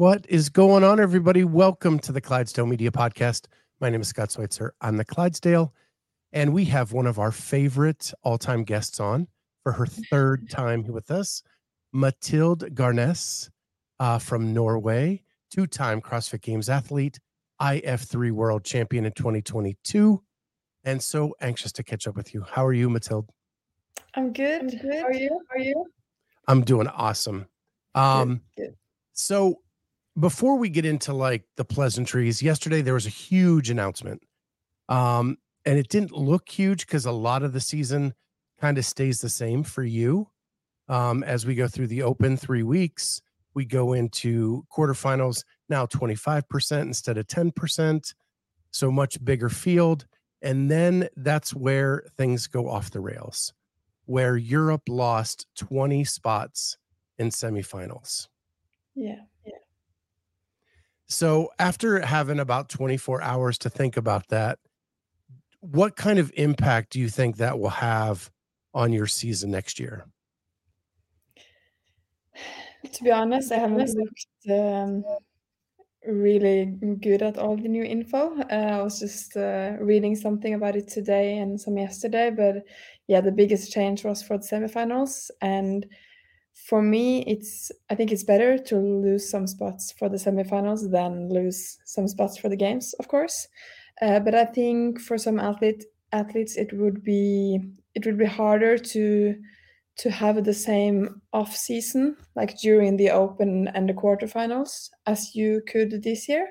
What is going on, everybody? Welcome to the Clydesdale Media Podcast. My name is Scott Schweitzer. I'm the Clydesdale, and we have one of our favorite all time guests on for her third time with us, Matilde Garnes uh, from Norway, two time CrossFit Games athlete, IF3 World Champion in 2022, and so anxious to catch up with you. How are you, Matilde? I'm good. I'm good. How are you? How are you? I'm doing awesome. Um, good, good. So, before we get into like the pleasantries, yesterday there was a huge announcement. Um, and it didn't look huge because a lot of the season kind of stays the same for you. Um, as we go through the open three weeks, we go into quarterfinals now 25% instead of 10%. So much bigger field. And then that's where things go off the rails, where Europe lost 20 spots in semifinals. Yeah. So after having about 24 hours to think about that, what kind of impact do you think that will have on your season next year? To be honest, I haven't looked um, really good at all the new info. Uh, I was just uh, reading something about it today and some yesterday, but yeah, the biggest change was for the semifinals and for me, it's I think it's better to lose some spots for the semifinals than lose some spots for the games, of course. Uh, but I think for some athlete athletes, it would be it would be harder to to have the same off season like during the open and the quarterfinals as you could this year.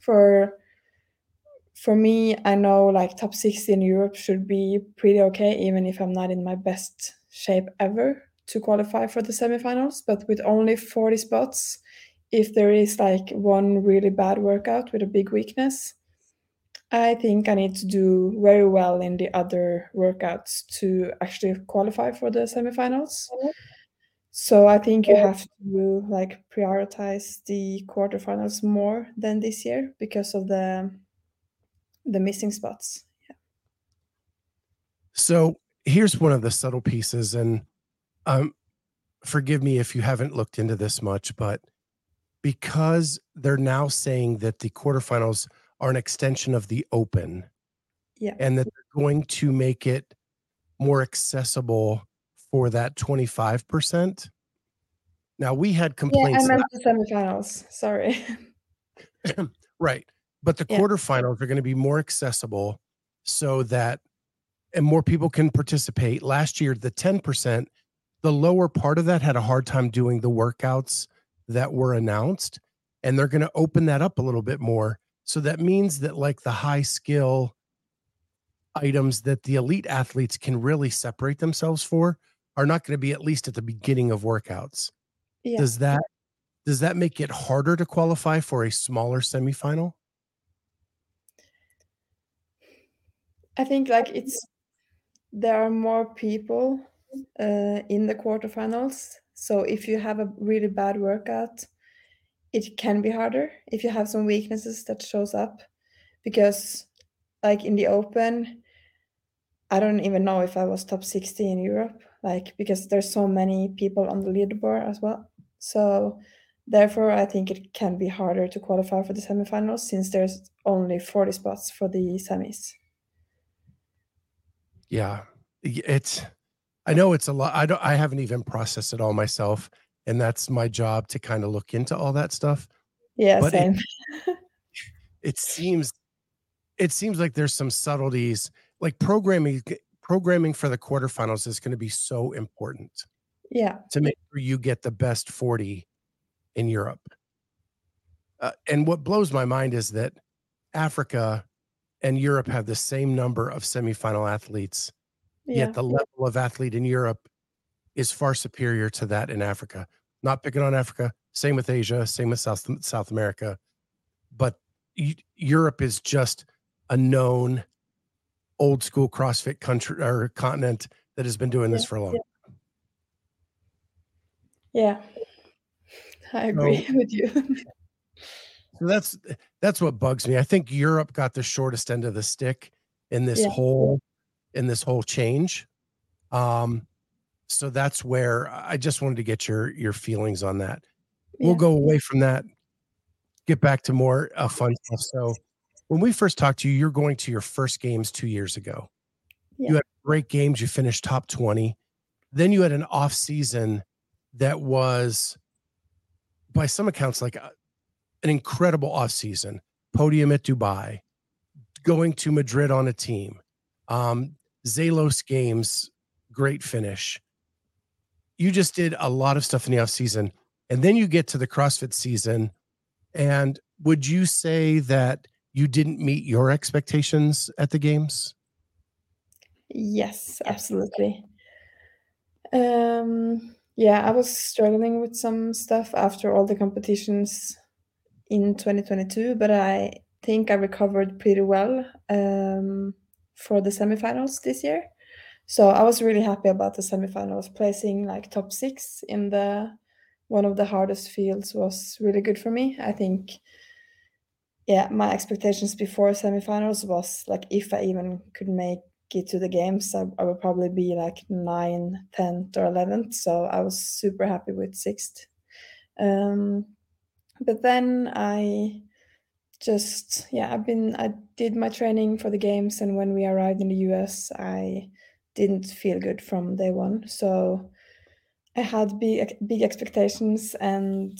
For for me, I know like top 60 in Europe should be pretty okay, even if I'm not in my best shape ever to qualify for the semifinals, but with only 40 spots, if there is like one really bad workout with a big weakness, I think I need to do very well in the other workouts to actually qualify for the semifinals. So I think you have to like prioritize the quarterfinals more than this year because of the the missing spots. Yeah. So here's one of the subtle pieces, and um, forgive me if you haven't looked into this much, but because they're now saying that the quarterfinals are an extension of the open, yeah, and that they're going to make it more accessible for that 25%. Now we had complaints. Yeah, I meant the semifinals. Sorry. right. But the yeah. quarterfinals are going to be more accessible so that and more people can participate. Last year, the 10% the lower part of that had a hard time doing the workouts that were announced and they're going to open that up a little bit more. So that means that like the high skill items that the elite athletes can really separate themselves for are not going to be at least at the beginning of workouts. Yeah. does that does that make it harder to qualify for a smaller semifinal? I think like it's there are more people uh, in the quarterfinals. So if you have a really bad workout, it can be harder if you have some weaknesses that shows up because like in the open i don't even know if i was top 60 in europe like because there's so many people on the leaderboard as well so therefore i think it can be harder to qualify for the semifinals since there's only 40 spots for the semis yeah it's I know it's a lot. I don't. I haven't even processed it all myself, and that's my job to kind of look into all that stuff. Yeah, but same. It, it seems, it seems like there's some subtleties. Like programming, programming for the quarterfinals is going to be so important. Yeah. To make sure you get the best forty in Europe. Uh, and what blows my mind is that Africa and Europe have the same number of semifinal athletes yeah. Yet the level of athlete in Europe is far superior to that in Africa. Not picking on Africa. Same with Asia. Same with South South America. but Europe is just a known old school CrossFit country or continent that has been doing this for a long time. Yeah. I agree so, with you. so that's that's what bugs me. I think Europe got the shortest end of the stick in this yeah. whole in this whole change. Um so that's where I just wanted to get your your feelings on that. Yeah. We'll go away from that, get back to more uh, fun stuff. So when we first talked to you, you're going to your first games two years ago. Yeah. You had great games. You finished top 20. Then you had an off season that was, by some accounts, like a, an incredible off season. Podium at Dubai, going to Madrid on a team, um, Zelos Games, great finish. You just did a lot of stuff in the off season, and then you get to the CrossFit season. And would you say that you didn't meet your expectations at the games? Yes, absolutely. Um, yeah, I was struggling with some stuff after all the competitions in 2022, but I think I recovered pretty well um, for the semifinals this year. So I was really happy about the semifinals. Placing like top six in the one of the hardest fields was really good for me. I think yeah, my expectations before semifinals was like if I even could make it to the games, I, I would probably be like 9, 10th, or 11th. So I was super happy with sixth. Um, but then I just, yeah, I've been, I did my training for the games. And when we arrived in the US, I didn't feel good from day one. So I had big, big expectations and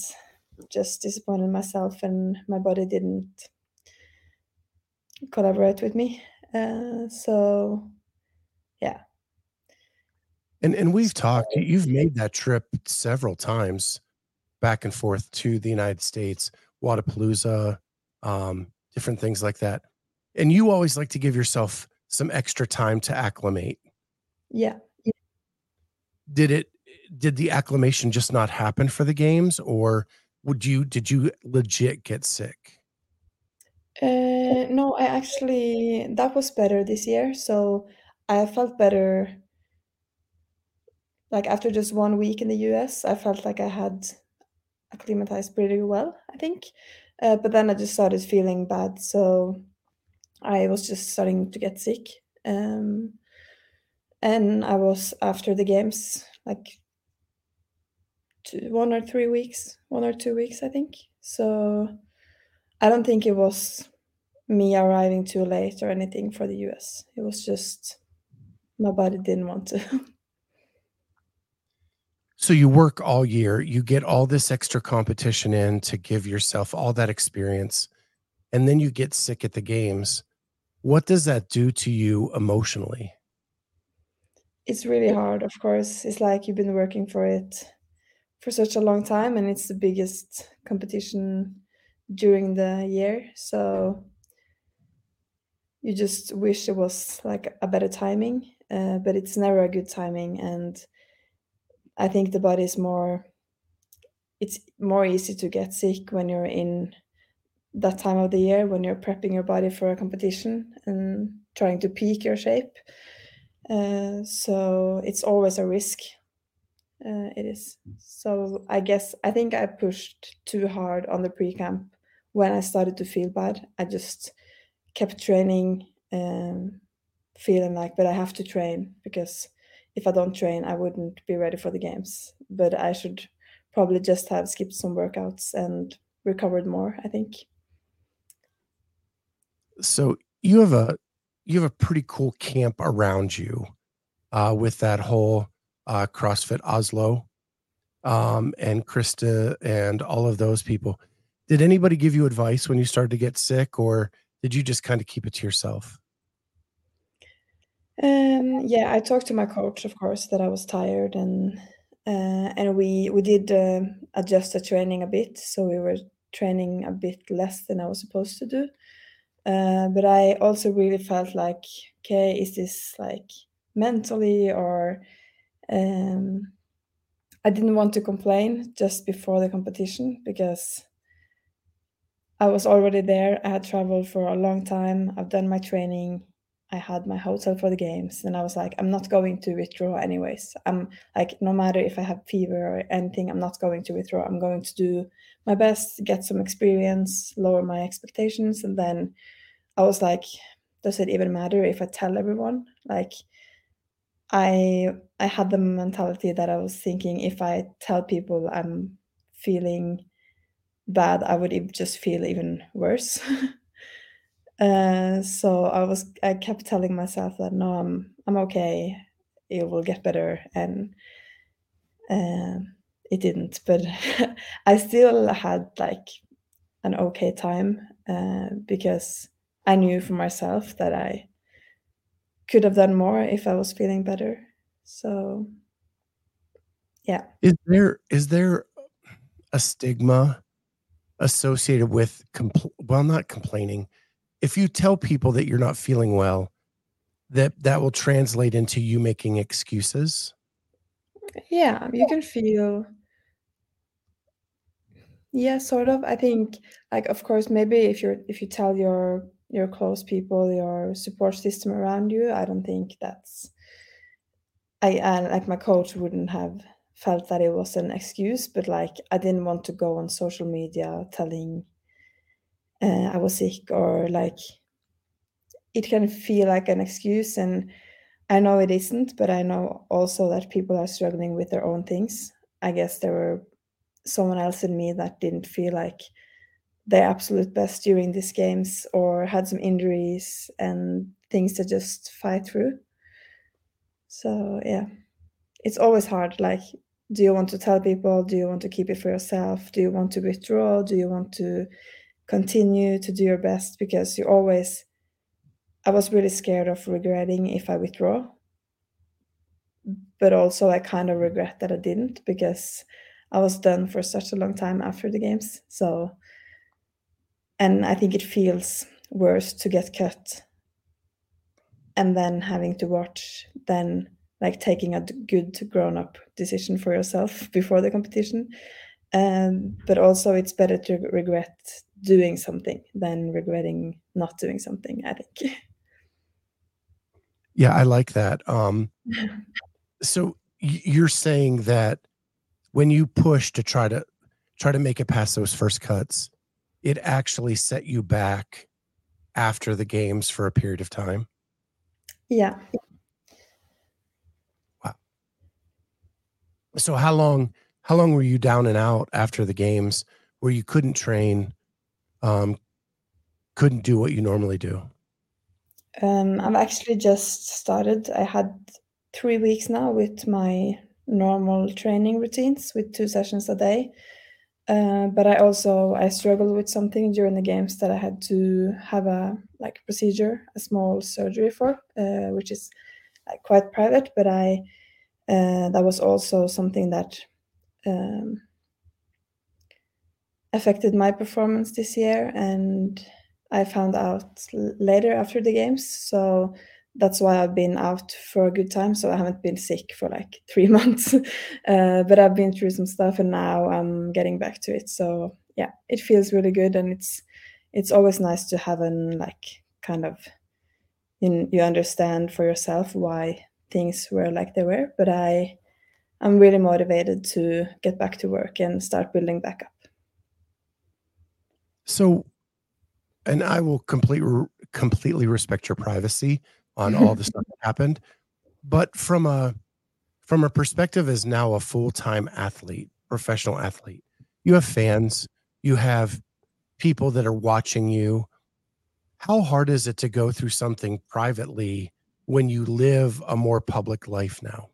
just disappointed myself and my body didn't collaborate with me. Uh, so yeah. And and we've talked, you've made that trip several times back and forth to the United States, Wodapalooza, um, different things like that. And you always like to give yourself some extra time to acclimate. Yeah. Did it did the acclimation just not happen for the games or would you did you legit get sick? Uh, no, I actually that was better this year. So I felt better. Like after just one week in the US, I felt like I had acclimatized pretty well, I think. Uh, but then I just started feeling bad, so I was just starting to get sick. Um, and I was after the games, like two, one or three weeks, one or two weeks, I think. So I don't think it was me arriving too late or anything for the US. It was just my body didn't want to. so you work all year, you get all this extra competition in to give yourself all that experience, and then you get sick at the games. What does that do to you emotionally? It's really hard, of course. It's like you've been working for it for such a long time and it's the biggest competition during the year so you just wish it was like a better timing uh, but it's never a good timing and i think the body is more it's more easy to get sick when you're in that time of the year when you're prepping your body for a competition and trying to peak your shape uh, so it's always a risk uh, it is. So I guess I think I pushed too hard on the pre-camp when I started to feel bad. I just kept training, um, feeling like, but I have to train because if I don't train, I wouldn't be ready for the games. But I should probably just have skipped some workouts and recovered more. I think. So you have a you have a pretty cool camp around you uh, with that whole uh, CrossFit Oslo, um, and Krista and all of those people. Did anybody give you advice when you started to get sick, or did you just kind of keep it to yourself? Um, yeah, I talked to my coach, of course, that I was tired, and uh, and we we did uh, adjust the training a bit, so we were training a bit less than I was supposed to do. Uh, but I also really felt like, okay, is this like mentally or um, I didn't want to complain just before the competition because I was already there. I had traveled for a long time. I've done my training. I had my hotel for the games, and I was like, I'm not going to withdraw anyways. I'm like, no matter if I have fever or anything, I'm not going to withdraw. I'm going to do my best, get some experience, lower my expectations, and then I was like, does it even matter if I tell everyone? Like, I I had the mentality that I was thinking if I tell people I'm feeling bad, I would just feel even worse. Uh, so I was I kept telling myself that, "No, I'm I'm okay. It will get better," and, um, it didn't, but I still had, like, an okay time, uh, because I knew for myself that I could have done more if I was feeling better, so yeah. Is there is there a stigma associated with compl well, not complaining, if you tell people that you're not feeling well, that that will translate into you making excuses? Yeah, you can feel Yeah, sort of. I think, like, of course, maybe if you're if you tell your your close people, your support system around you, I don't think that's I uh, like, my coach wouldn't have felt that it was an excuse, but, like, I didn't want to go on social media telling, uh, I was sick or, like it can feel like an excuse, and I know it isn't, but I know also that people are struggling with their own things. I guess there were someone else in me that didn't feel like their absolute best during these games or had some injuries and things to just fight through. So, yeah, it's always hard, like, do you want to tell people? Do you want to keep it for yourself? Do you want to withdraw? Do you want to continue to do your best? Because you always I was really scared of regretting if I withdraw. But also I kind of regret that I didn't because I was done for such a long time after the games, so and I think it feels worse to get cut and then having to watch than, like, taking a good grown-up decision for yourself before the competition. Um, but also it's better to regret doing something than regretting not doing something, I think. Yeah, I like that, um so you're saying that when you push to try to try to make it past those first cuts, it actually set you back after the games for a period of time? Yeah. Wow. So how long how long were you down and out after the games where you couldn't train, um, couldn't do what you normally do? Um, I've actually just started. I had 3 weeks now with my normal training routines with 2 sessions a day. Uh, but I also I struggled with something during the games that I had to have a, like, procedure, a small surgery for, uh, which is, like, quite private, but I uh, that was also something that, um affected my performance this year, and I found out later after the games, so that's why I've been out for a good time, so I haven't been sick for, like, 3 months. Uh, but I've been through some stuff, and now I'm getting back to it, so, yeah, it feels really good, and it's it's always nice to have an, like, kind of you you understand for yourself why things were like they were, but I I'm really motivated to get back to work and start building back up. So and I will complete completely respect your privacy on all the stuff that happened, but from a from a perspective as now a full-time athlete, professional athlete, you have fans, you have people that are watching you. How hard is it to go through something privately when you live a more public life now?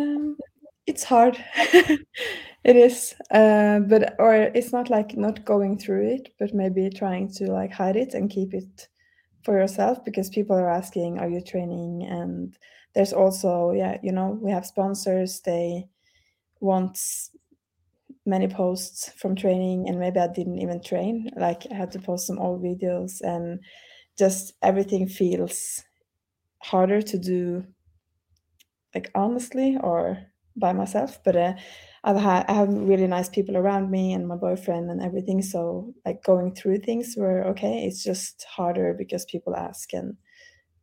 Um, it's hard. It is, uh, but or it's not like not going through it, but maybe trying to, like, hide it and keep it for yourself because people are asking, "Are you training?" And there's also yeah, you know, we have sponsors, they want many posts from training, and maybe I didn't even train, like, I had to post some old videos, and just everything feels harder to do like, honestly or by myself, but, uh, I've had I have really nice people around me and my boyfriend and everything. So like going through things were okay. It's just harder because people ask and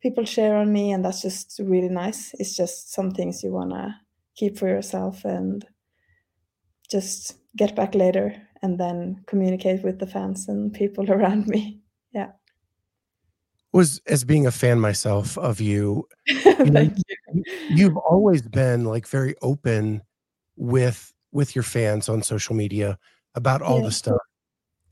people share on me, and that's just really nice. It's just some things you wanna keep for yourself and just get back later and then communicate with the fans and people around me. Yeah. Was as being a fan myself of you, you know, you. you've always been, like, very open with with your fans on social media about all the stuff,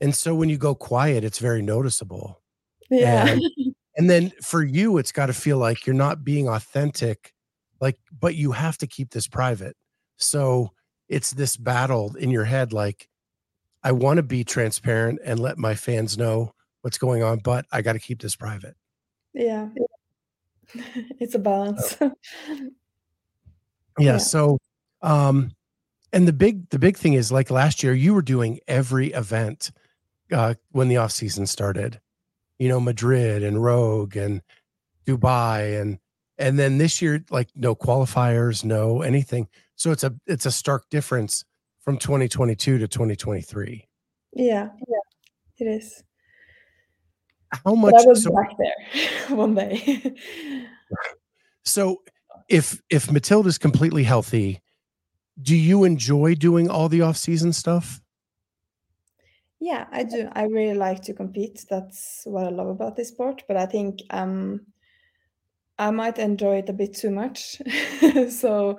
and so when you go quiet, it's very noticeable, Yeah. and and then for you, it's gotta feel like you're not being authentic, like, but you have to keep this private. So, it's this battle in your head, like, "I wanna be transparent and let my fans know what's going on, but I gotta keep this private." Yeah. It's a balance. Yeah, Yeah. so, um and the big the big thing is, like, last year, you were doing every event, uh, when the off-season started. You know, Madrid and Rogue and Dubai and and then this year, like, no qualifiers, no anything. So it's a it's a stark difference from 2022 to 2023. Yeah. yeah, It is. How But I much be so back there one day. So, if if Matilda's completely healthy, do you enjoy doing all the off-season stuff? Yeah, I do. I really like to compete. That's what I love about this sport, but I think, um I might enjoy it a bit too much. So,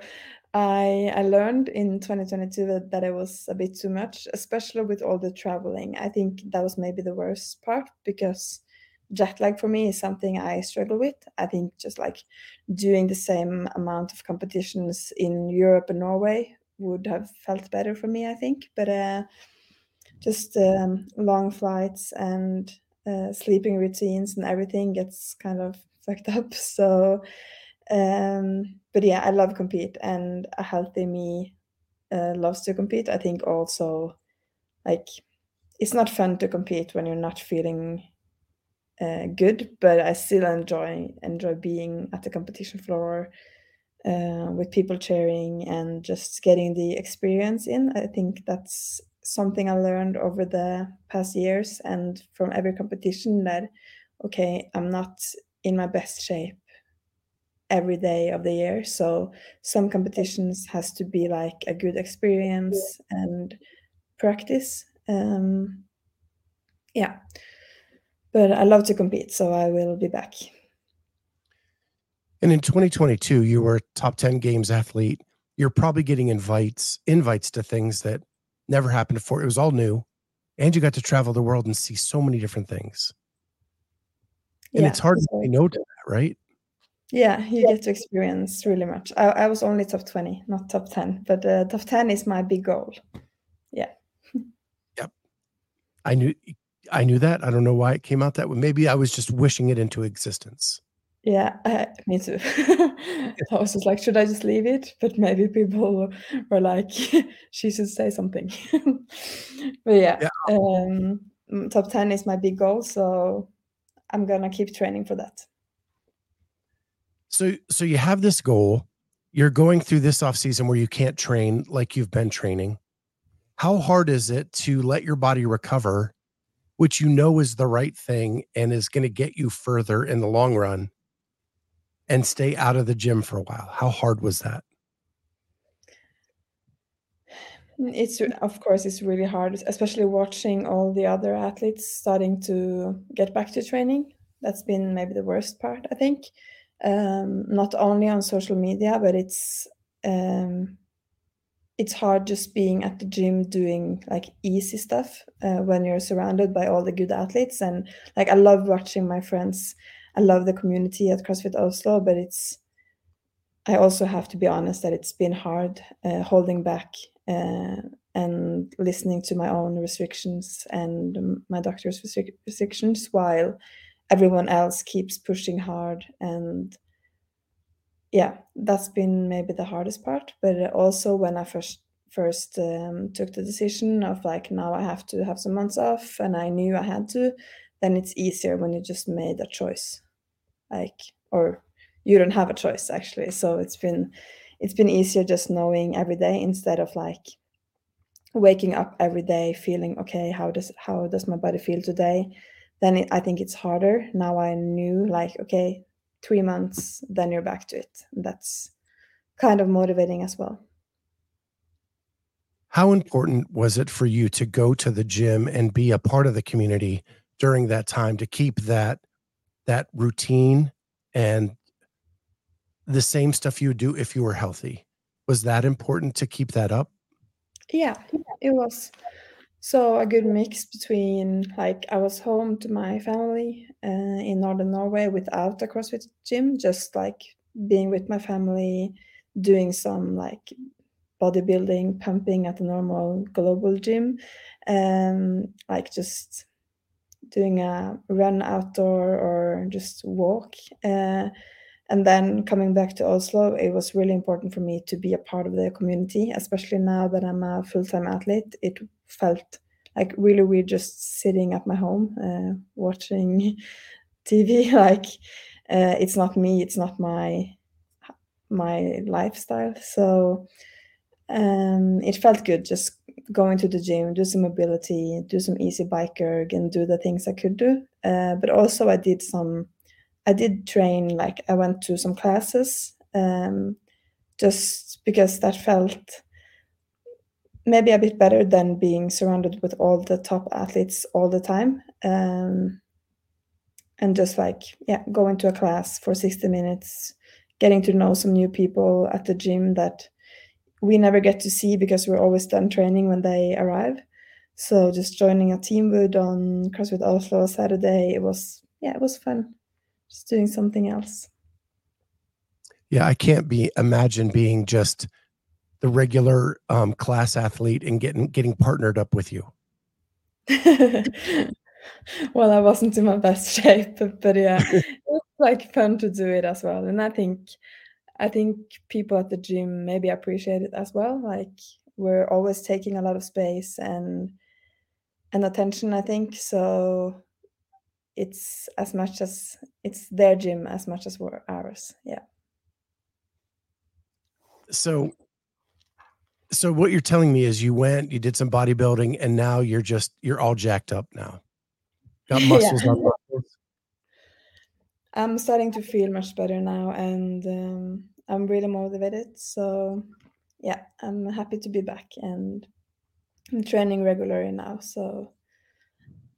I I learned in 2022 that that it was a bit too much, especially with all the traveling. I think that was maybe the worst part because jet lag for me is something I struggle with. I think just, like, doing the same amount of competitions in Europe and Norway would have felt better for me, I think, but, uh, just, um, long flights and, uh, sleeping routines and everything gets kind of fucked up, so, um but yeah, I love compete, and a healthy me, uh, loves to compete. I think also, like, it's not fun to compete when you're not feeling, uh, good, but I still enjoy enjoy being at the competition floor, uh, with people cheering and just getting the experience in. I think that's something I learned over the past years and from every competition that, okay, I'm not in my best shape every day of the year, so some competitions has to be, like, a good experience and practice, um Yeah. But I love to compete, so I will be back. And in 2022, you were top 10 games athlete. You're probably getting invites invites to things that never happened before. It was all new, and you got to travel the world and see so many different things. And Yeah, it's hard to say no to that, right? Yeah, you get to experience really much. I I was only top 20, not top 10, but, uh, top 10 is my big goal. Yeah. Yep. I knew I knew that. I don't know why it came out that way. Maybe I was just wishing it into existence. Yeah, uh, me too. I was just like, "Should I just leave it?" But maybe people were like, "She should say something." But yeah, Yeah. um, mm, top 10 is my big goal, so I'm gonna keep training for that. So so you have this goal. You're going through this off-season where you can't train like you've been training. How hard is it to let your body recover, which you know is the right thing and is gonna get you further in the long run and stay out of the gym for a while? How hard was that? Mm, it's of course, it's really hard, especially watching all the other athletes starting to get back to training. That's been maybe the worst part, I think. Um, not only on social media, but it's, um it's hard just being at the gym doing, like, easy stuff, uh, when you're surrounded by all the good athletes, and, like, I love watching my friends. I love the community at CrossFit Oslo, but it's I also have to be honest that it's been hard, uh, holding back, uh, and listening to my own restrictions and, my doctor's restric restrictions while everyone else keeps pushing hard, and yeah, that's been maybe the hardest part, but, also when I first first, um, took the decision of, like, now I have to have some months off, and I knew I had to, then it's easier when you just made a choice, like or you don't have a choice, actually, so it's been it's been easier just knowing every day instead of, like, waking up every day feeling okay how does how does my body feel today? Then it, i think it's harder. Now i knew like okay three months then you're back to it. That's kind of motivating as well. How important was it for you to go to the gym and be a part of the community during that time to keep that that routine and the same stuff you would do if you were healthy? Was that important to keep that up? Yeah, it was. So a good mix between like I was home to my family uh, in northern Norway without a CrossFit gym, just like being with my family, doing some like bodybuilding, pumping at a normal global gym, um, like just doing a run outdoor or just walk. Uh, and then coming back to Oslo, it was really important for me to be a part of the community, especially now that I'm a full time athlete. It felt like really weird just sitting at my home uh, watching TV. like uh, it's not me, it's not my my lifestyle. So um, it felt good just going to the gym, do some mobility, do some easy bike erg, and do the things I could do. Uh, but also I did some I did train, like I went to some classes um, just because that felt maybe a bit better than being surrounded with all the top athletes all the time. Um, and just like, yeah, going to a class for 60 minutes, getting to know some new people at the gym that we never get to see because we're always done training when they arrive. So just joining a team WOD on CrossFit Oslo Saturday, it was, yeah, it was fun just doing something else. Yeah, I can't be imagine being just the regular um, class athlete and getting getting partnered up with you. well, I wasn't in my best shape, but, but yeah, it was like fun to do it as well. And I think I think people at the gym maybe appreciate it as well. Like we're always taking a lot of space and and attention, I think. So it's as much as it's their gym as much as we're ours. Yeah. So so what you're telling me is you went, you did some bodybuilding, and now you're just you're all jacked up now. Got muscles yeah. I'm starting to feel much better now, and um, I'm really motivated. So, yeah, I'm happy to be back, and I'm training regularly now. So,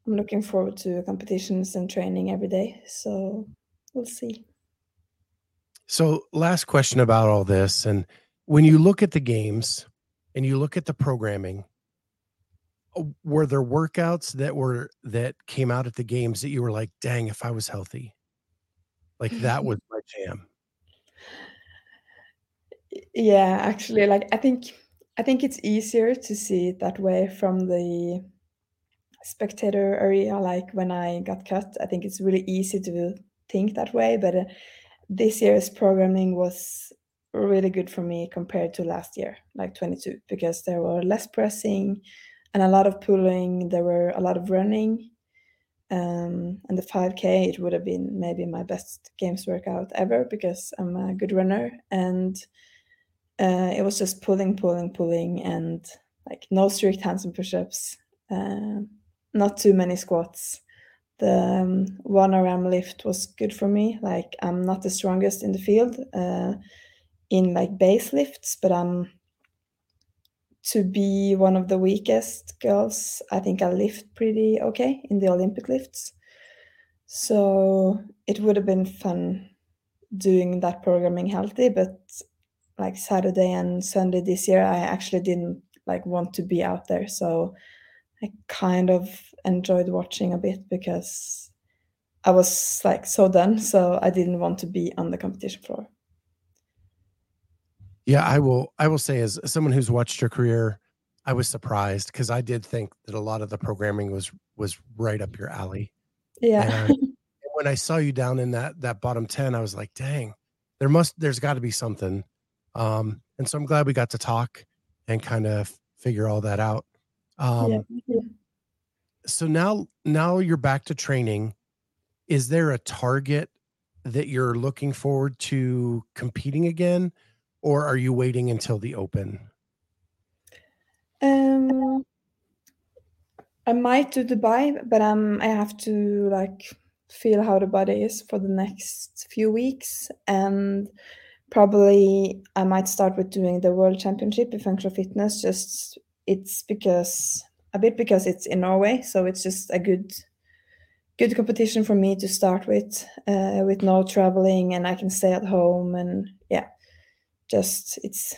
I'm looking forward to competitions and training every day. So we'll see. So, last question about all this. And when you look at the games and you look at the programming, uh, were there workouts that were that came out at the games that you were like, dang, if I was healthy, like that was my jam? Yeah, actually, like I think I think it's easier to see it that way from the spectator area like when i got cut i think it's really easy to think that way but uh, this year's programming was really good for me compared to last year like 22 because there were less pressing and a lot of pulling there were a lot of running um, and the 5k it would have been maybe my best games workout ever because i'm a good runner and uh, it was just pulling pulling pulling and like no strict hands and push-ups uh, not too many squats. The um, one RM lift was good for me. Like I'm not the strongest in the field uh, in like base lifts, but I'm to be one of the weakest girls. I think I lift pretty okay in the Olympic lifts. So it would have been fun doing that programming healthy, but like Saturday and Sunday this year, I actually didn't like want to be out there. So I kind of enjoyed watching a bit because I was like so done, so I didn't want to be on the competition floor. Yeah, I will. I will say, as someone who's watched your career, I was surprised because I did think that a lot of the programming was was right up your alley. Yeah. And when I saw you down in that that bottom ten, I was like, dang, there must there's got to be something. Um, and so I'm glad we got to talk and kind of figure all that out. Um, yeah. So now, now you're back to training. Is there a target that you're looking forward to competing again, or are you waiting until the Open? Um, I might do Dubai, but um, I have to like feel how the body is for the next few weeks, and probably I might start with doing the World Championship in functional fitness. Just it's because a bit because it's in Norway, so it's just a good good competition for me to start with, uh, with no traveling, and I can stay at home, and yeah, just it's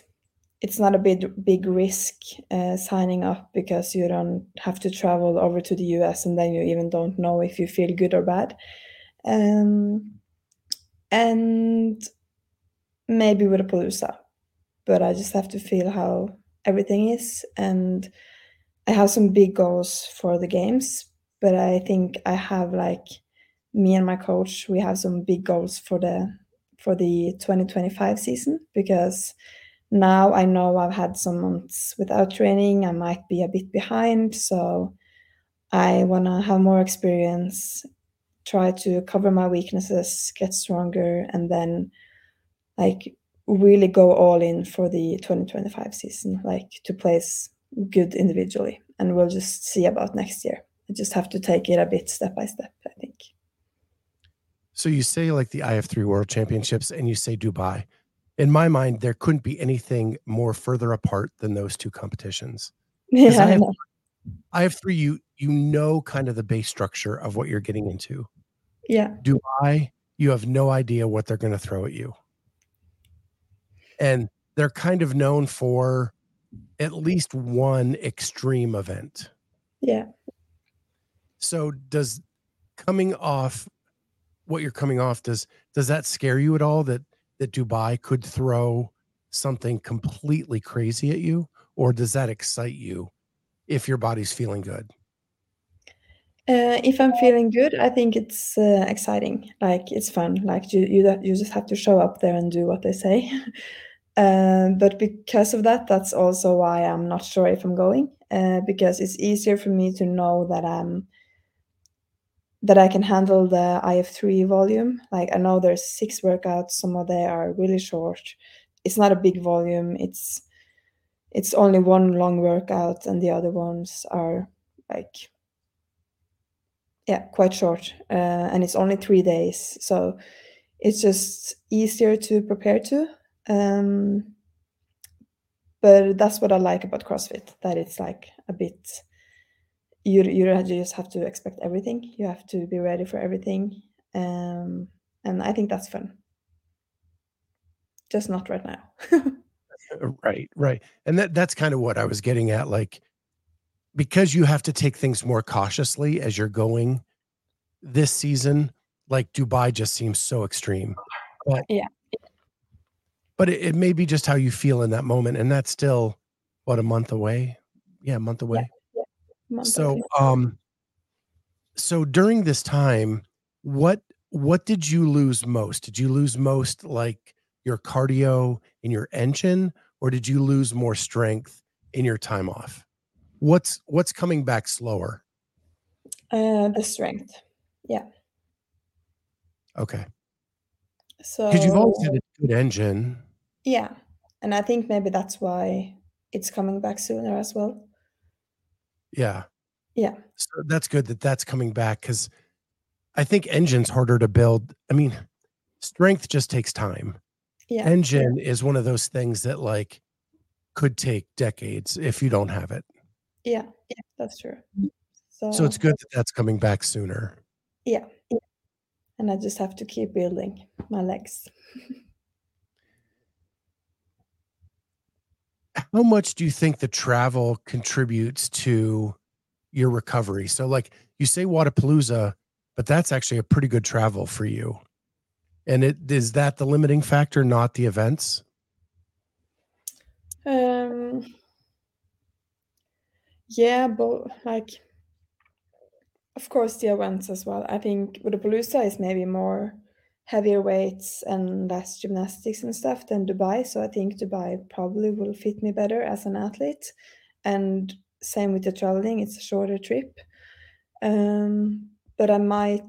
it's not a big big risk uh, signing up because you don't have to travel over to the US and then you even don't know if you feel good or bad. Um, and maybe Wodapalooza, but I just have to feel how everything is. And I have some big goals for the games, but I think I have like me and my coach, we have some big goals for the for the 2025 season because now I know I've had some months without training. I might be a bit behind, so I want to have more experience, try to cover my weaknesses, get stronger, and then like really go all in for the 2025 season, like to place good individually. And we'll just see about next year. I just have to take it a bit step by step, I think. So you say like the IF3 World Championships and you say Dubai in my mind, there couldn't be anything more further apart than those two competitions. Yeah, I have, I have three. You you know kind of the base structure of what you're getting into. Yeah. Dubai, you have no idea what they're going to throw at you, and they're kind of known for at least one extreme event. Yeah. So does coming off what you're coming off does does that scare you at all that that Dubai could throw something completely crazy at you? Or does that excite you if your body's feeling good? Uh, if I'm feeling good, I think it's uh, exciting. Like it's fun. Like you, you, you just have to show up there and do what they say. uh, but because of that, that's also why I'm not sure if I'm going. Uh, because it's easier for me to know that I'm that I can handle the IF3 volume. Like I know there's six workouts, some of them are really short. It's not a big volume. It's it's only one long workout and the other ones are like yeah, quite short. Uh, and it's only three days. So it's just easier to prepare to. Um, but that's what I like about CrossFit, that it's like a bit you you just have to expect everything. You have to be ready for everything, um, and I think that's fun. Just not right now. Right, right, and that that's kind of what I was getting at. Like, because you have to take things more cautiously as you're going this season. Like Dubai just seems so extreme, but yeah, but it, it may be just how you feel in that moment, and that's still what a month away. Yeah, a month away. So, um, so during this time, what what did you lose most? Did you lose most like your cardio in your engine, or did you lose more strength in your time off? What's what's coming back slower? Uh, the strength. Yeah. Okay. So because you've always had a good engine. Yeah, and I think maybe that's why it's coming back sooner as well. Yeah. Yeah. So that's good that that's coming back because I think engine's harder to build. I mean, strength just takes time. Yeah. Engine is one of those things that like could take decades if you don't have it. Yeah, yeah that's true. So, so it's good that that's coming back sooner. Yeah. yeah. And I just have to keep building my legs. how much do you think the travel contributes to your recovery? So, like you say, Wodapalooza, but that's actually a pretty good travel for you. And it is that the limiting factor, not the events? Um. Yeah, but like, of course, the events as well. I think Wodapalooza is maybe more heavier weights and less gymnastics and stuff than Dubai. So I think Dubai probably will fit me better as an athlete. And same with the traveling, it's a shorter trip. Um, but I might,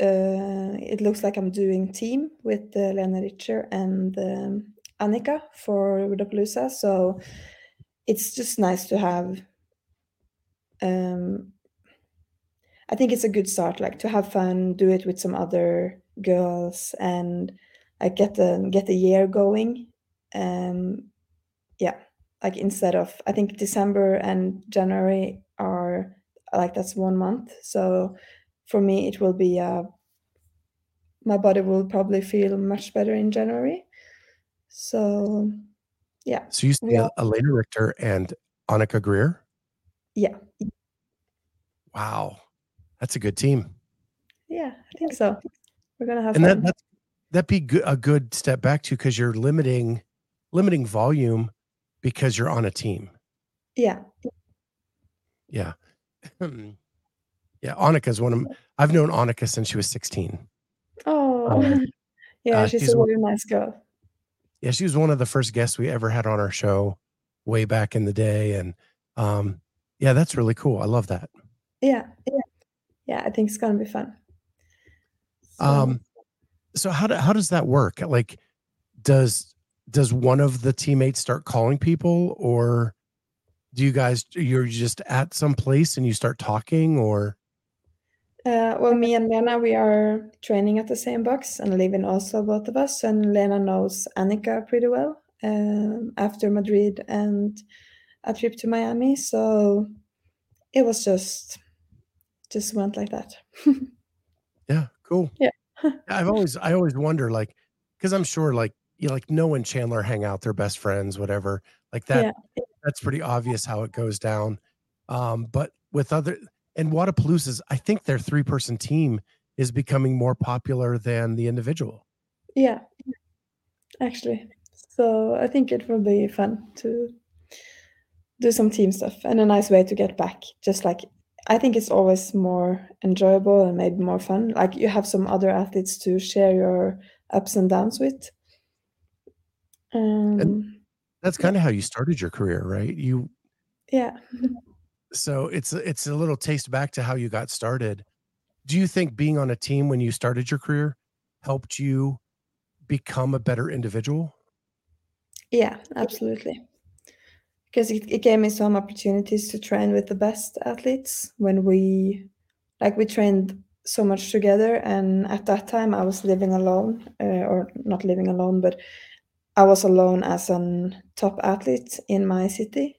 uh, it looks like I'm doing team with uh, Lena Richter and um, Annika for Wodapalooza. So it's just nice to have um I think it's a good start, like to have fun, do it with some other girls, and like get the get the year going. Um, yeah, like instead of I think December and January are like that's one month. So for me, it will be uh, my body will probably feel much better in January. So yeah. So you see Yeah. Lena Richter and Annika Greer? Yeah. Wow. That's a good team. Yeah, I think so. We're gonna have And that that's that'd be good, a good step back to because you're limiting limiting volume because you're on a team. Yeah. Yeah. yeah, Annika is one of I've known Annika since she was 16. Oh, Um, yeah, uh, she's she's a really nice girl. Yeah, she was one of the first guests we ever had on our show way back in the day, and, um, yeah, that's really cool. I love that. Yeah, yeah. Yeah, I think it's gonna be fun. So Um, so how do how does that work? Like, does does one of the teammates start calling people, or do you guys you're just at some place and you start talking, or Uh, well, me and Lena, we are training at the same box and live in Oslo, both of us, and Lena knows Annika pretty well, um, after Madrid and a trip to Miami, so it was just just went like that. Cool. Yeah. I've always I always wonder, like, because I'm sure, like, you like, Noah and Chandler hang out, they're best friends, whatever. Like, that Yeah. that's pretty obvious how it goes down. Um, but with other and Wodapalooza's, I think their three-person team is becoming more popular than the individual. Yeah, actually. So I think it will be fun to do some team stuff and a nice way to get back. Just like I think it's always more enjoyable and maybe more fun. Like you have some other athletes to share your ups and downs with. And Um, that's kinda how you started your career, right? You yeah. so it's it's a little taste back to how you got started. Do you think being on a team when you started your career helped you become a better individual? Yeah, absolutely. Because it, it gave me some opportunities to train with the best athletes when we like we trained so much together. And at that time I was living alone uh, or not living alone but I was alone as a top athlete in my city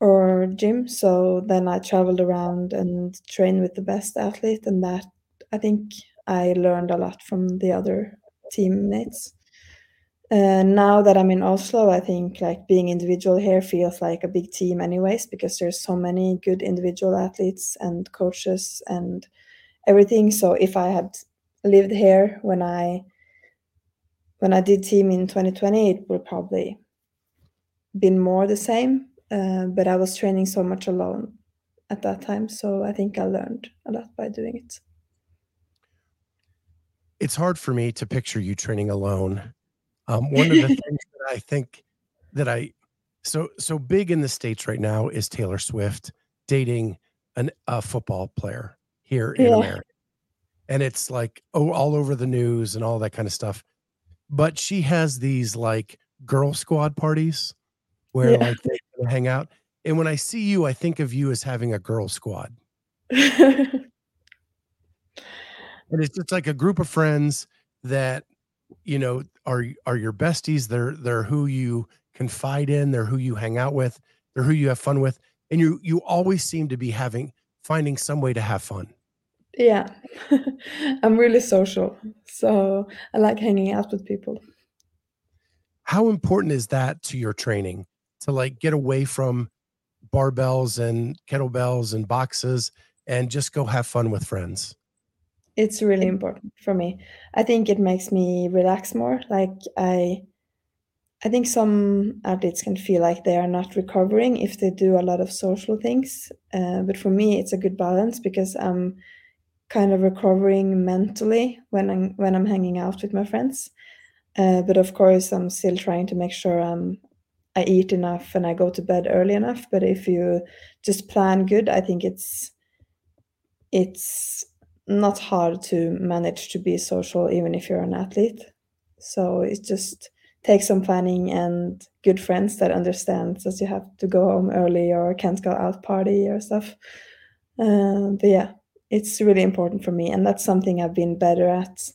or gym. So then I traveled around and trained with the best athlete. And that I think I learned a lot from the other teammates uh, now that I'm in Oslo, I think like being individual here feels like a big team anyways, because there's so many good individual athletes and coaches and everything. So if I had lived here when I when I did team in 2020, it would probably been more the same. Uh, but I was training so much alone at that time, so I think I learned a lot by doing it. It's hard for me to picture you training alone. Um, one of the things that I think that I so so big in the States right now is Taylor Swift dating an a football player here in America. And it's like, oh, all over the news and all that kind of stuff. But she has these like girl squad parties where yeah. like they hang out. And when I see you, I think of you as having a girl squad. And it's just like a group of friends that, you know, are are your besties. They're they're who you confide in, they're who you hang out with, they're who you have fun with, and you you always seem to be having finding some way to have fun. Yeah. I'm really social, so I like hanging out with people. How important is that to your training to like get away from barbells and kettlebells and boxes and just go have fun with friends? It's really important for me. I think it makes me relax more. Like I I think some athletes can feel like they are not recovering if they do a lot of social things. Uh, but for me, it's a good balance because I'm kind of recovering mentally when I'm when I'm hanging out with my friends. Uh, but of course, I'm still trying to make sure I'm I eat enough and I go to bed early enough. But if you just plan good, I think it's it's not hard to manage to be social even if you're an athlete. So it just takes some planning and good friends that understand that you have to go home early or can't go out party or stuff. Uh, but yeah, it's really important for me, and that's something I've been better at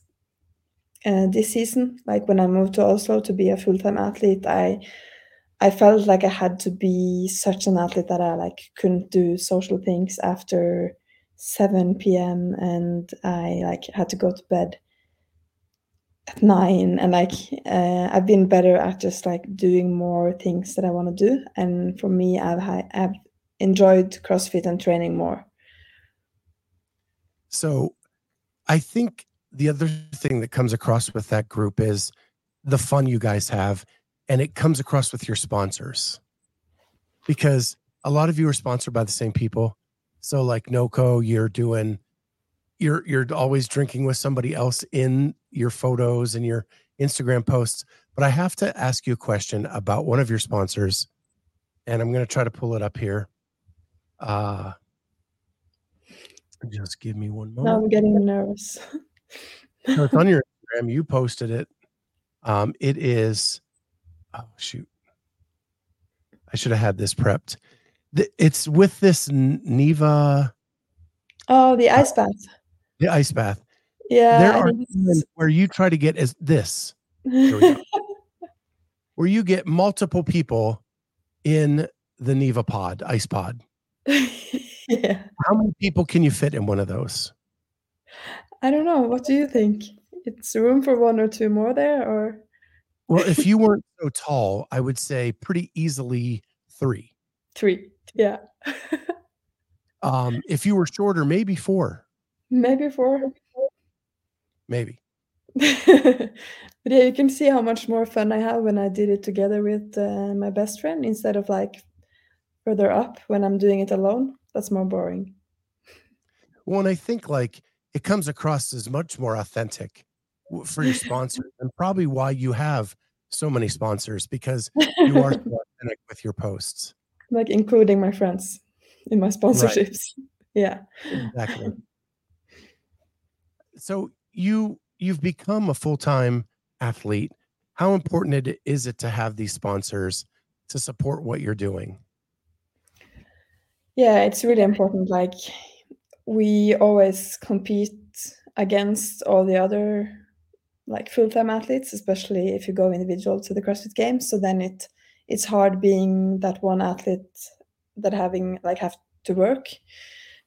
uh, this season. Like when I moved to Oslo to be a full time athlete, I I felt like I had to be such an athlete that I like couldn't do social things after 7 p.m. and I like had to go to bed at nine and like uh, I've been better at just like doing more things that I want to do and for me I've I've enjoyed CrossFit and training more. So I think the other thing that comes across with that group is the fun you guys have and it comes across with your sponsors because a lot of you are sponsored by the same people so like NOCCO you're doing you're you're always drinking with somebody else in your photos and your instagram posts. But i have to ask you a question about one of your sponsors and i'm going to try to pull it up here. Uh just give me one moment. Now i'm getting nervous. So it's on your instagram. You posted it. Um it is oh shoot. I should have had this prepped it's with this Neva. oh the uh, ice bath. the ice bath. Yeah there are where you try to get as this. Where you get multiple people in the Neva pod ice pod. Yeah. How many people can you fit in one of those? I don't know. What do you think? It's room for one or two more there or? Well, if you weren't so tall, I would say pretty easily three. Three. Yeah. um, if you were shorter, maybe four. Maybe four. Maybe. but yeah, you can see how much more fun I have when I did it together with uh, my best friend instead of like further up when I'm doing it alone. That's more boring. Well, and I think like it comes across as much more authentic for your sponsors and probably why you have so many sponsors because you are so authentic with your posts like including my friends in my sponsorships. Right. yeah. Exactly. So you you've become a full-time athlete. How important it, is it to have these sponsors to support what you're doing? Yeah it's really important. Like we always compete against all the other like full-time athletes especially if you go individual to the crossfit games. So then it it's hard being that one athlete that having like have to work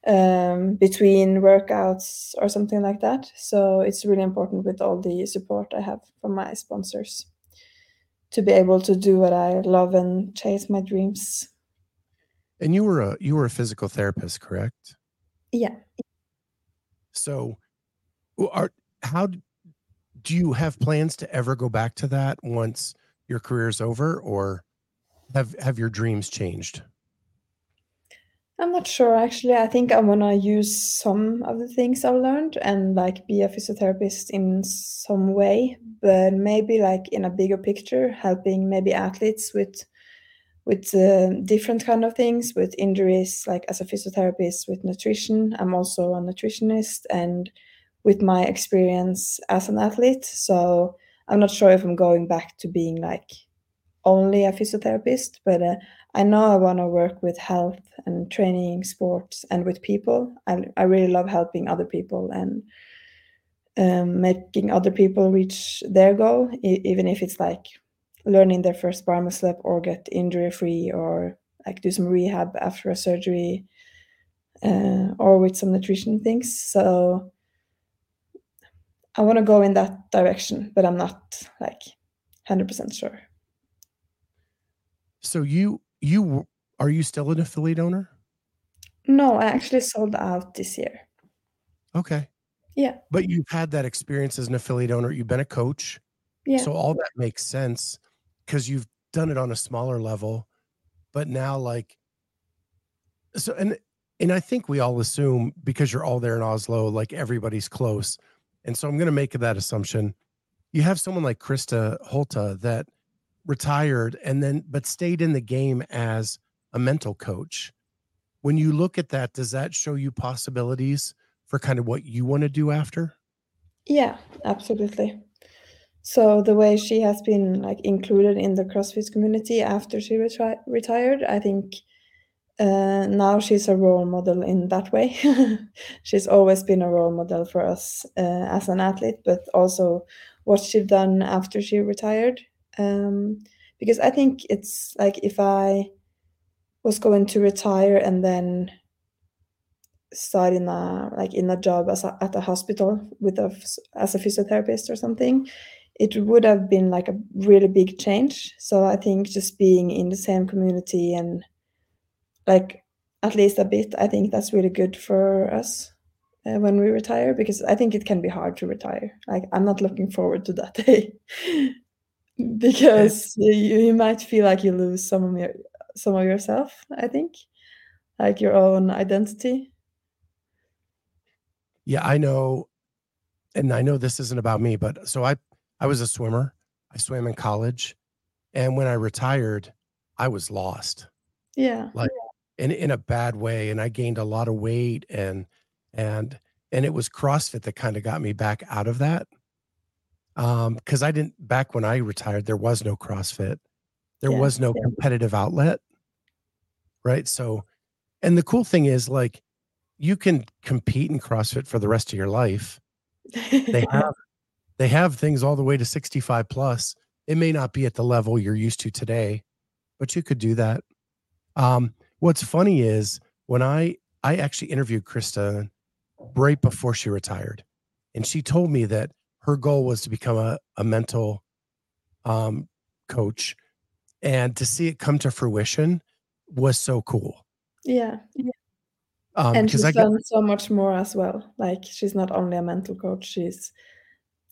um, between workouts or something like that. So it's really important with all the support i have from my sponsors to be able to do what i love and chase my dreams. And you were a you were a physical therapist correct? Yeah. So are how do you have plans to ever go back to that once your career is over or have have your dreams changed i'm not sure actually i think i want to use some of the things i've learned and like be a physiotherapist in some way but maybe like in a bigger picture helping maybe athletes with with uh, different kind of things with injuries like as a physiotherapist with nutrition i'm also a nutritionist and with my experience as an athlete. So I'm not sure if I'm going back to being like only a physiotherapist, but uh, I know I want to work with health and training, sports, and with people. I, I really love helping other people and um, making other people reach their goal, e- even if it's like learning their first bar muscle or get injury free or like do some rehab after a surgery uh, or with some nutrition things. So I want to go in that direction, but I'm not like 100% sure. So you you are you still an affiliate owner? No, I actually sold out this year. Okay. Yeah. But you've had that experience as an affiliate owner. You've been a coach. Yeah. So all that makes sense because you've done it on a smaller level. But now like so and and I think we all assume because you're all there in Oslo, like everybody's close. And so I'm going to make that assumption. You have someone like Kristin Holte that retired and then, but stayed in the game as a mental coach. When you look at that, does that show you possibilities for kind of what you want to do after? Yeah, absolutely. so the way she has been like included in the CrossFit community after she reti retired, I think uh, now she's a role model in that way. she's always been a role model for us uh, as an athlete, but also what she's done after she retired. Um, because I think it's like if I was going to retire and then start in a like in a job as a, at a hospital with a as a physiotherapist or something it would have been like a really big change. So i think just being in the same community and like at least a bit i think that's really good for us uh, when we retire because i think it can be hard to retire. Like i'm not looking forward to that day because you, you might feel like you lose some of your some of yourself i think like your own identity yeah, I know, and I know this isn't about me, but so I I was a swimmer. I swam in college, and when I retired, I was lost. Yeah. Like in in a bad way, and I gained a lot of weight and and and it was CrossFit that kind of got me back out of that. Um, because I didn't back when I retired, there was no CrossFit. There Yeah. was no Yeah. competitive outlet, right? So, and the cool thing is like you can compete in CrossFit for the rest of your life. They have they have things all the way to 65 plus. It may not be at the level you're used to today, but you could do that. Um, what's funny is when I I actually interviewed Kristin right before she retired, and she told me that her goal was to become a, a mental um, coach, and to see it come to fruition was so cool. Yeah. Um, And she's I got done so much more as well. Like she's not only a mental coach, she's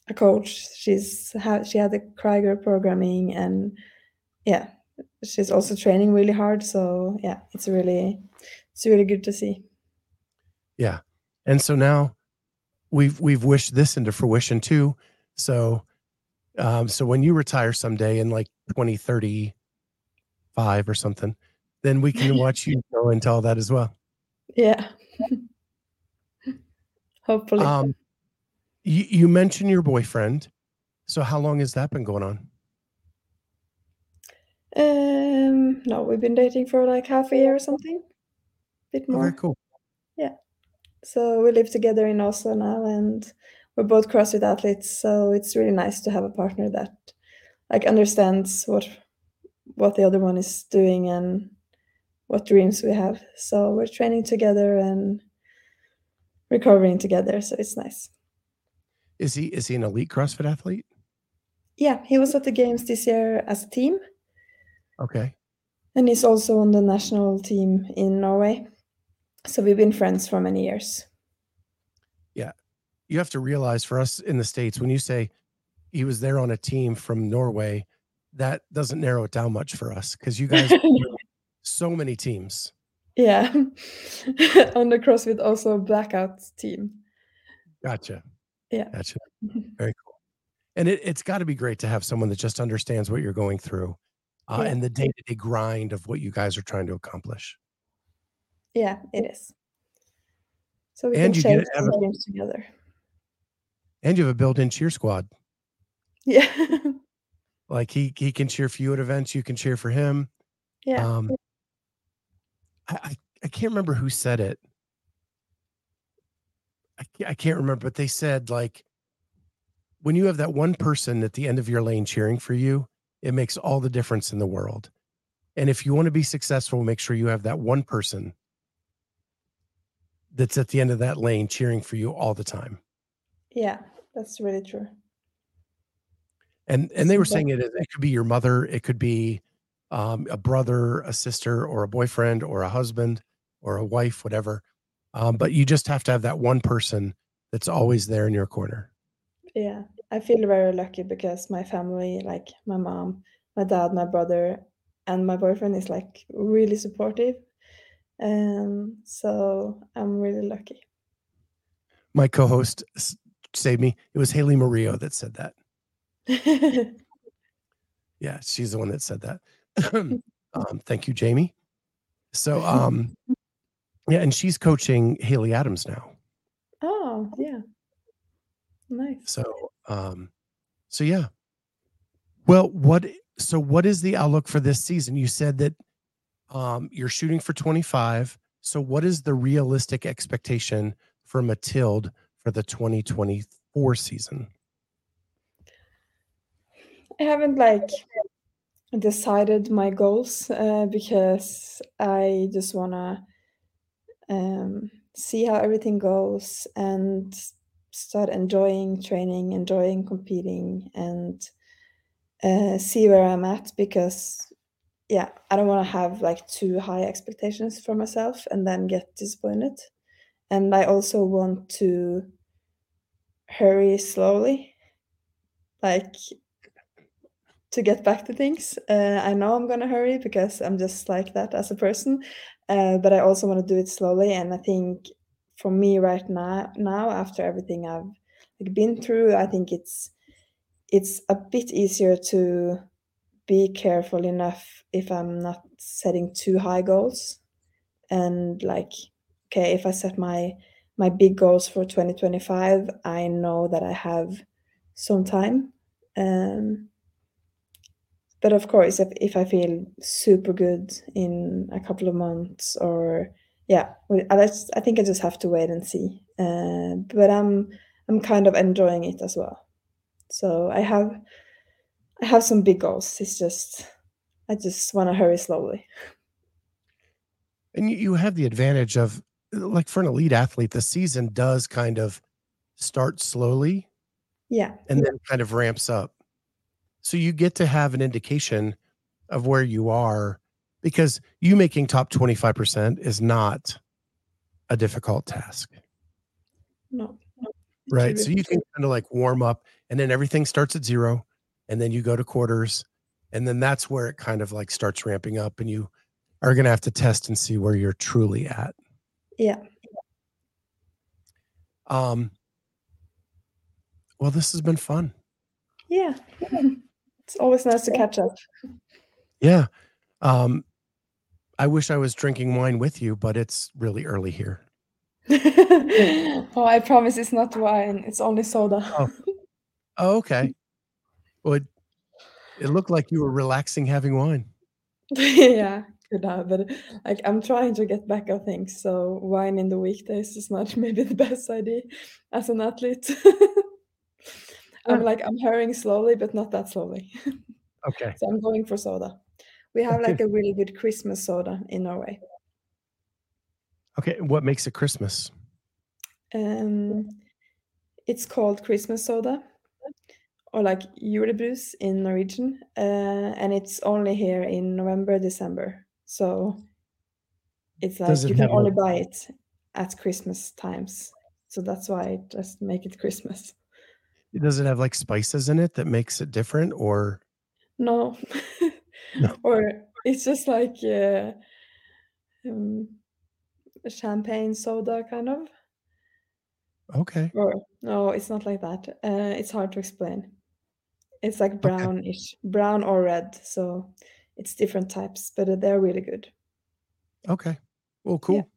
a coach. She's had she had the Krieger programming and yeah, she's also training really hard. So yeah, it's really it's really good to see. yeah, and so now we've we've wished this into fruition too. So, um, so when you retire someday in like 2035 or something, then we can watch you go into all that as well. Yeah. Hopefully. Um, you, you mentioned your boyfriend. So how long has that been going on? Um, no, we've been dating for like half a year or something. A bit more. very cool. So we live together in Oslo now, and we're both CrossFit athletes. So it's really nice to have a partner that like understands what what the other one is doing and what dreams we have. So we're training together and recovering together. So it's nice. Is he is he an elite CrossFit athlete? Yeah, he was at the games this year as a team, Okay. and he's also on the national team in Norway. So we've been friends for many years. Yeah. You have to realize for us in the States, when you say he was there on a team from Norway, that doesn't narrow it down much for us because you guys so many teams. Yeah, on the CrossFit also blackout team. Gotcha. Yeah. Gotcha. Very cool. And it, it's got to be great to have someone that just understands what you're going through uh, Yeah. and the day to day grind of what you guys are trying to accomplish. Yeah, it is. So we And can chase have a- together. And you have a built in cheer squad. Yeah, Like he, he can cheer for you at events, you can cheer for him. yeah. Um, I, I, I can't remember who said it. I, I can't remember, but they said like when you have that one person at the end of your lane cheering for you, it makes all the difference in the world. And if you want to be successful, make sure you have that one person that's at the end of that lane cheering for you all the time. Yeah, that's really true. And and they were saying it it could be your mother, it could be um, a brother, a sister, or a boyfriend, or a husband, or a wife, whatever. Um, but you just have to have that one person that's always there in your corner. Yeah, I feel very lucky because my family, like my mom, my dad, my brother, and my boyfriend is like really supportive. Um, so I'm really lucky. My co-host saved me. It was Haley Murillo that said that. Yeah, she's the one that said that. um, thank you, Jamie. So, um, yeah, and she's coaching Haley Adams now. Oh, yeah. Nice. So, um, so yeah, Well, what so what is the outlook for this season? You said that um, you're shooting for 25. So what is the realistic expectation for Matilde for the 2024 season? I haven't like decided my goals uh, because I just wanna um, see how everything goes and start enjoying training, enjoying competing, and uh, see where I'm at because yeah, I don't want to have like too high expectations for myself and then get disappointed. And I also want to hurry slowly, like to get back to things. Uh, I know I'm gonna hurry because I'm just like that as a person, uh, but I also want to do it slowly. And I think for me right now, now after everything I've like been through, I think it's it's a bit easier to be careful enough if I'm not setting too high goals. And like, okay, if I set my my big goals for 2025, I know that I have some time. Um, but of course, if, if I feel super good in a couple of months, or yeah, I just, I think I just have to wait and see. Uh, but I'm I'm kind of enjoying it as well. So I have I have some big goals. It's just I just want to hurry slowly. And you have the advantage of like for an elite athlete, the season does kind of start slowly. Yeah. And then kind of ramps up. So you get to have an indication of where you are because you making top 25% is not a difficult task. No. no right. So you can kind of like warm up and then everything starts at zero and then you go to quarters and then that's where it kind of like starts ramping up and you are going to have to test and see where you're truly at. Yeah. Um well this has been fun. Yeah. It's always nice to catch up. Yeah. Um i wish i was drinking wine with you but it's really early here. Oh i promise it's not wine it's only soda. Oh, oh okay well, it, it looked like you were relaxing having wine. yeah, could have, but like I'm trying to get back on things, so wine in the weekdays is not maybe the best idea as an athlete. I'm like I'm hurrying slowly, but not that slowly. Okay. so I'm going for soda. We have like a really good Christmas soda in Norway. Okay, what makes it Christmas? Um, it's called Christmas soda or like julebrus in Norwegian, uh, and it's only here in November, December. So it's like you can only a... buy it at Christmas times. So that's why I just make it Christmas. It Does it have like spices in it that makes it different, or no? no. or it's just like uh, um, champagne soda, kind of. Okay. Or no, it's not like that. Uh, it's hard to explain. It's like Okay. brownish, brown or red. So it's different types, but they're really good. Okay. Well, Yeah. cool.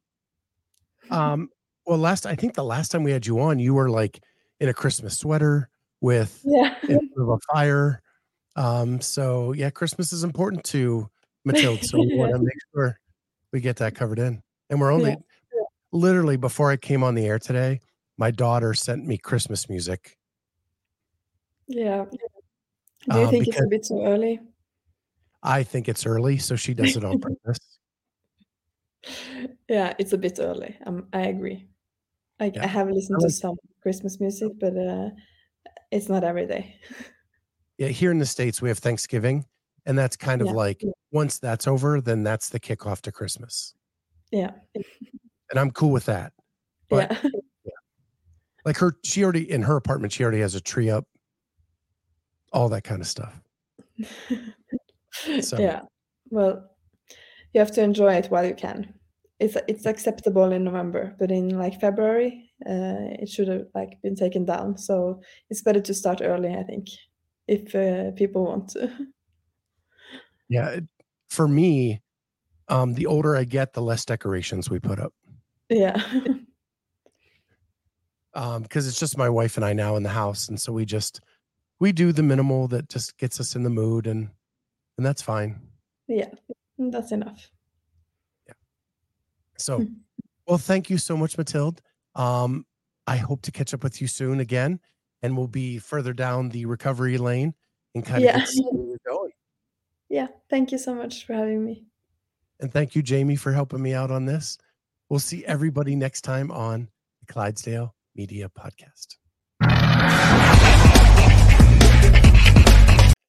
Um, well, last I think the last time we had you on, you were like in a Christmas sweater with Yeah. in front of a fire. Um, so yeah, Christmas is important to Matilda. So we want to make sure we get that covered in. And we're Yeah. only literally before I came on the air today, my daughter sent me Christmas music. Yeah. Do you Um, think it's a bit too early? I think it's early, so she does it on purpose. Yeah, it's a bit early. Um, I agree. Like I Yeah. have I listened to some Christmas music, but uh, it's not every day. Yeah, here in the States, we have Thanksgiving, and that's kind of Yeah. like once that's over, then that's the kickoff to Christmas. Yeah. And I'm cool with that. But Yeah. like her, she already in her apartment, she already has a tree up, all that kind of stuff. So Yeah. Well, you have to enjoy it while you can. It's it's acceptable in November, but in like February, uh, it should have like been taken down. So it's better to start early, I think, if uh, people want to. yeah, it, for me, um, the older I get, the less decorations we put up. Yeah. Um, because it's just my wife and I now in the house, and so we just we do the minimal that just gets us in the mood and and that's fine. Yeah, that's enough. Yeah. So, well, thank you so much, Matilde. Um, I hope to catch up with you soon again, and we'll be further down the recovery lane and kind Yeah. of get where we're going. Yeah, thank you so much for having me. And thank you, Jamie, for helping me out on this. We'll see everybody next time on the Clydesdale Media Podcast.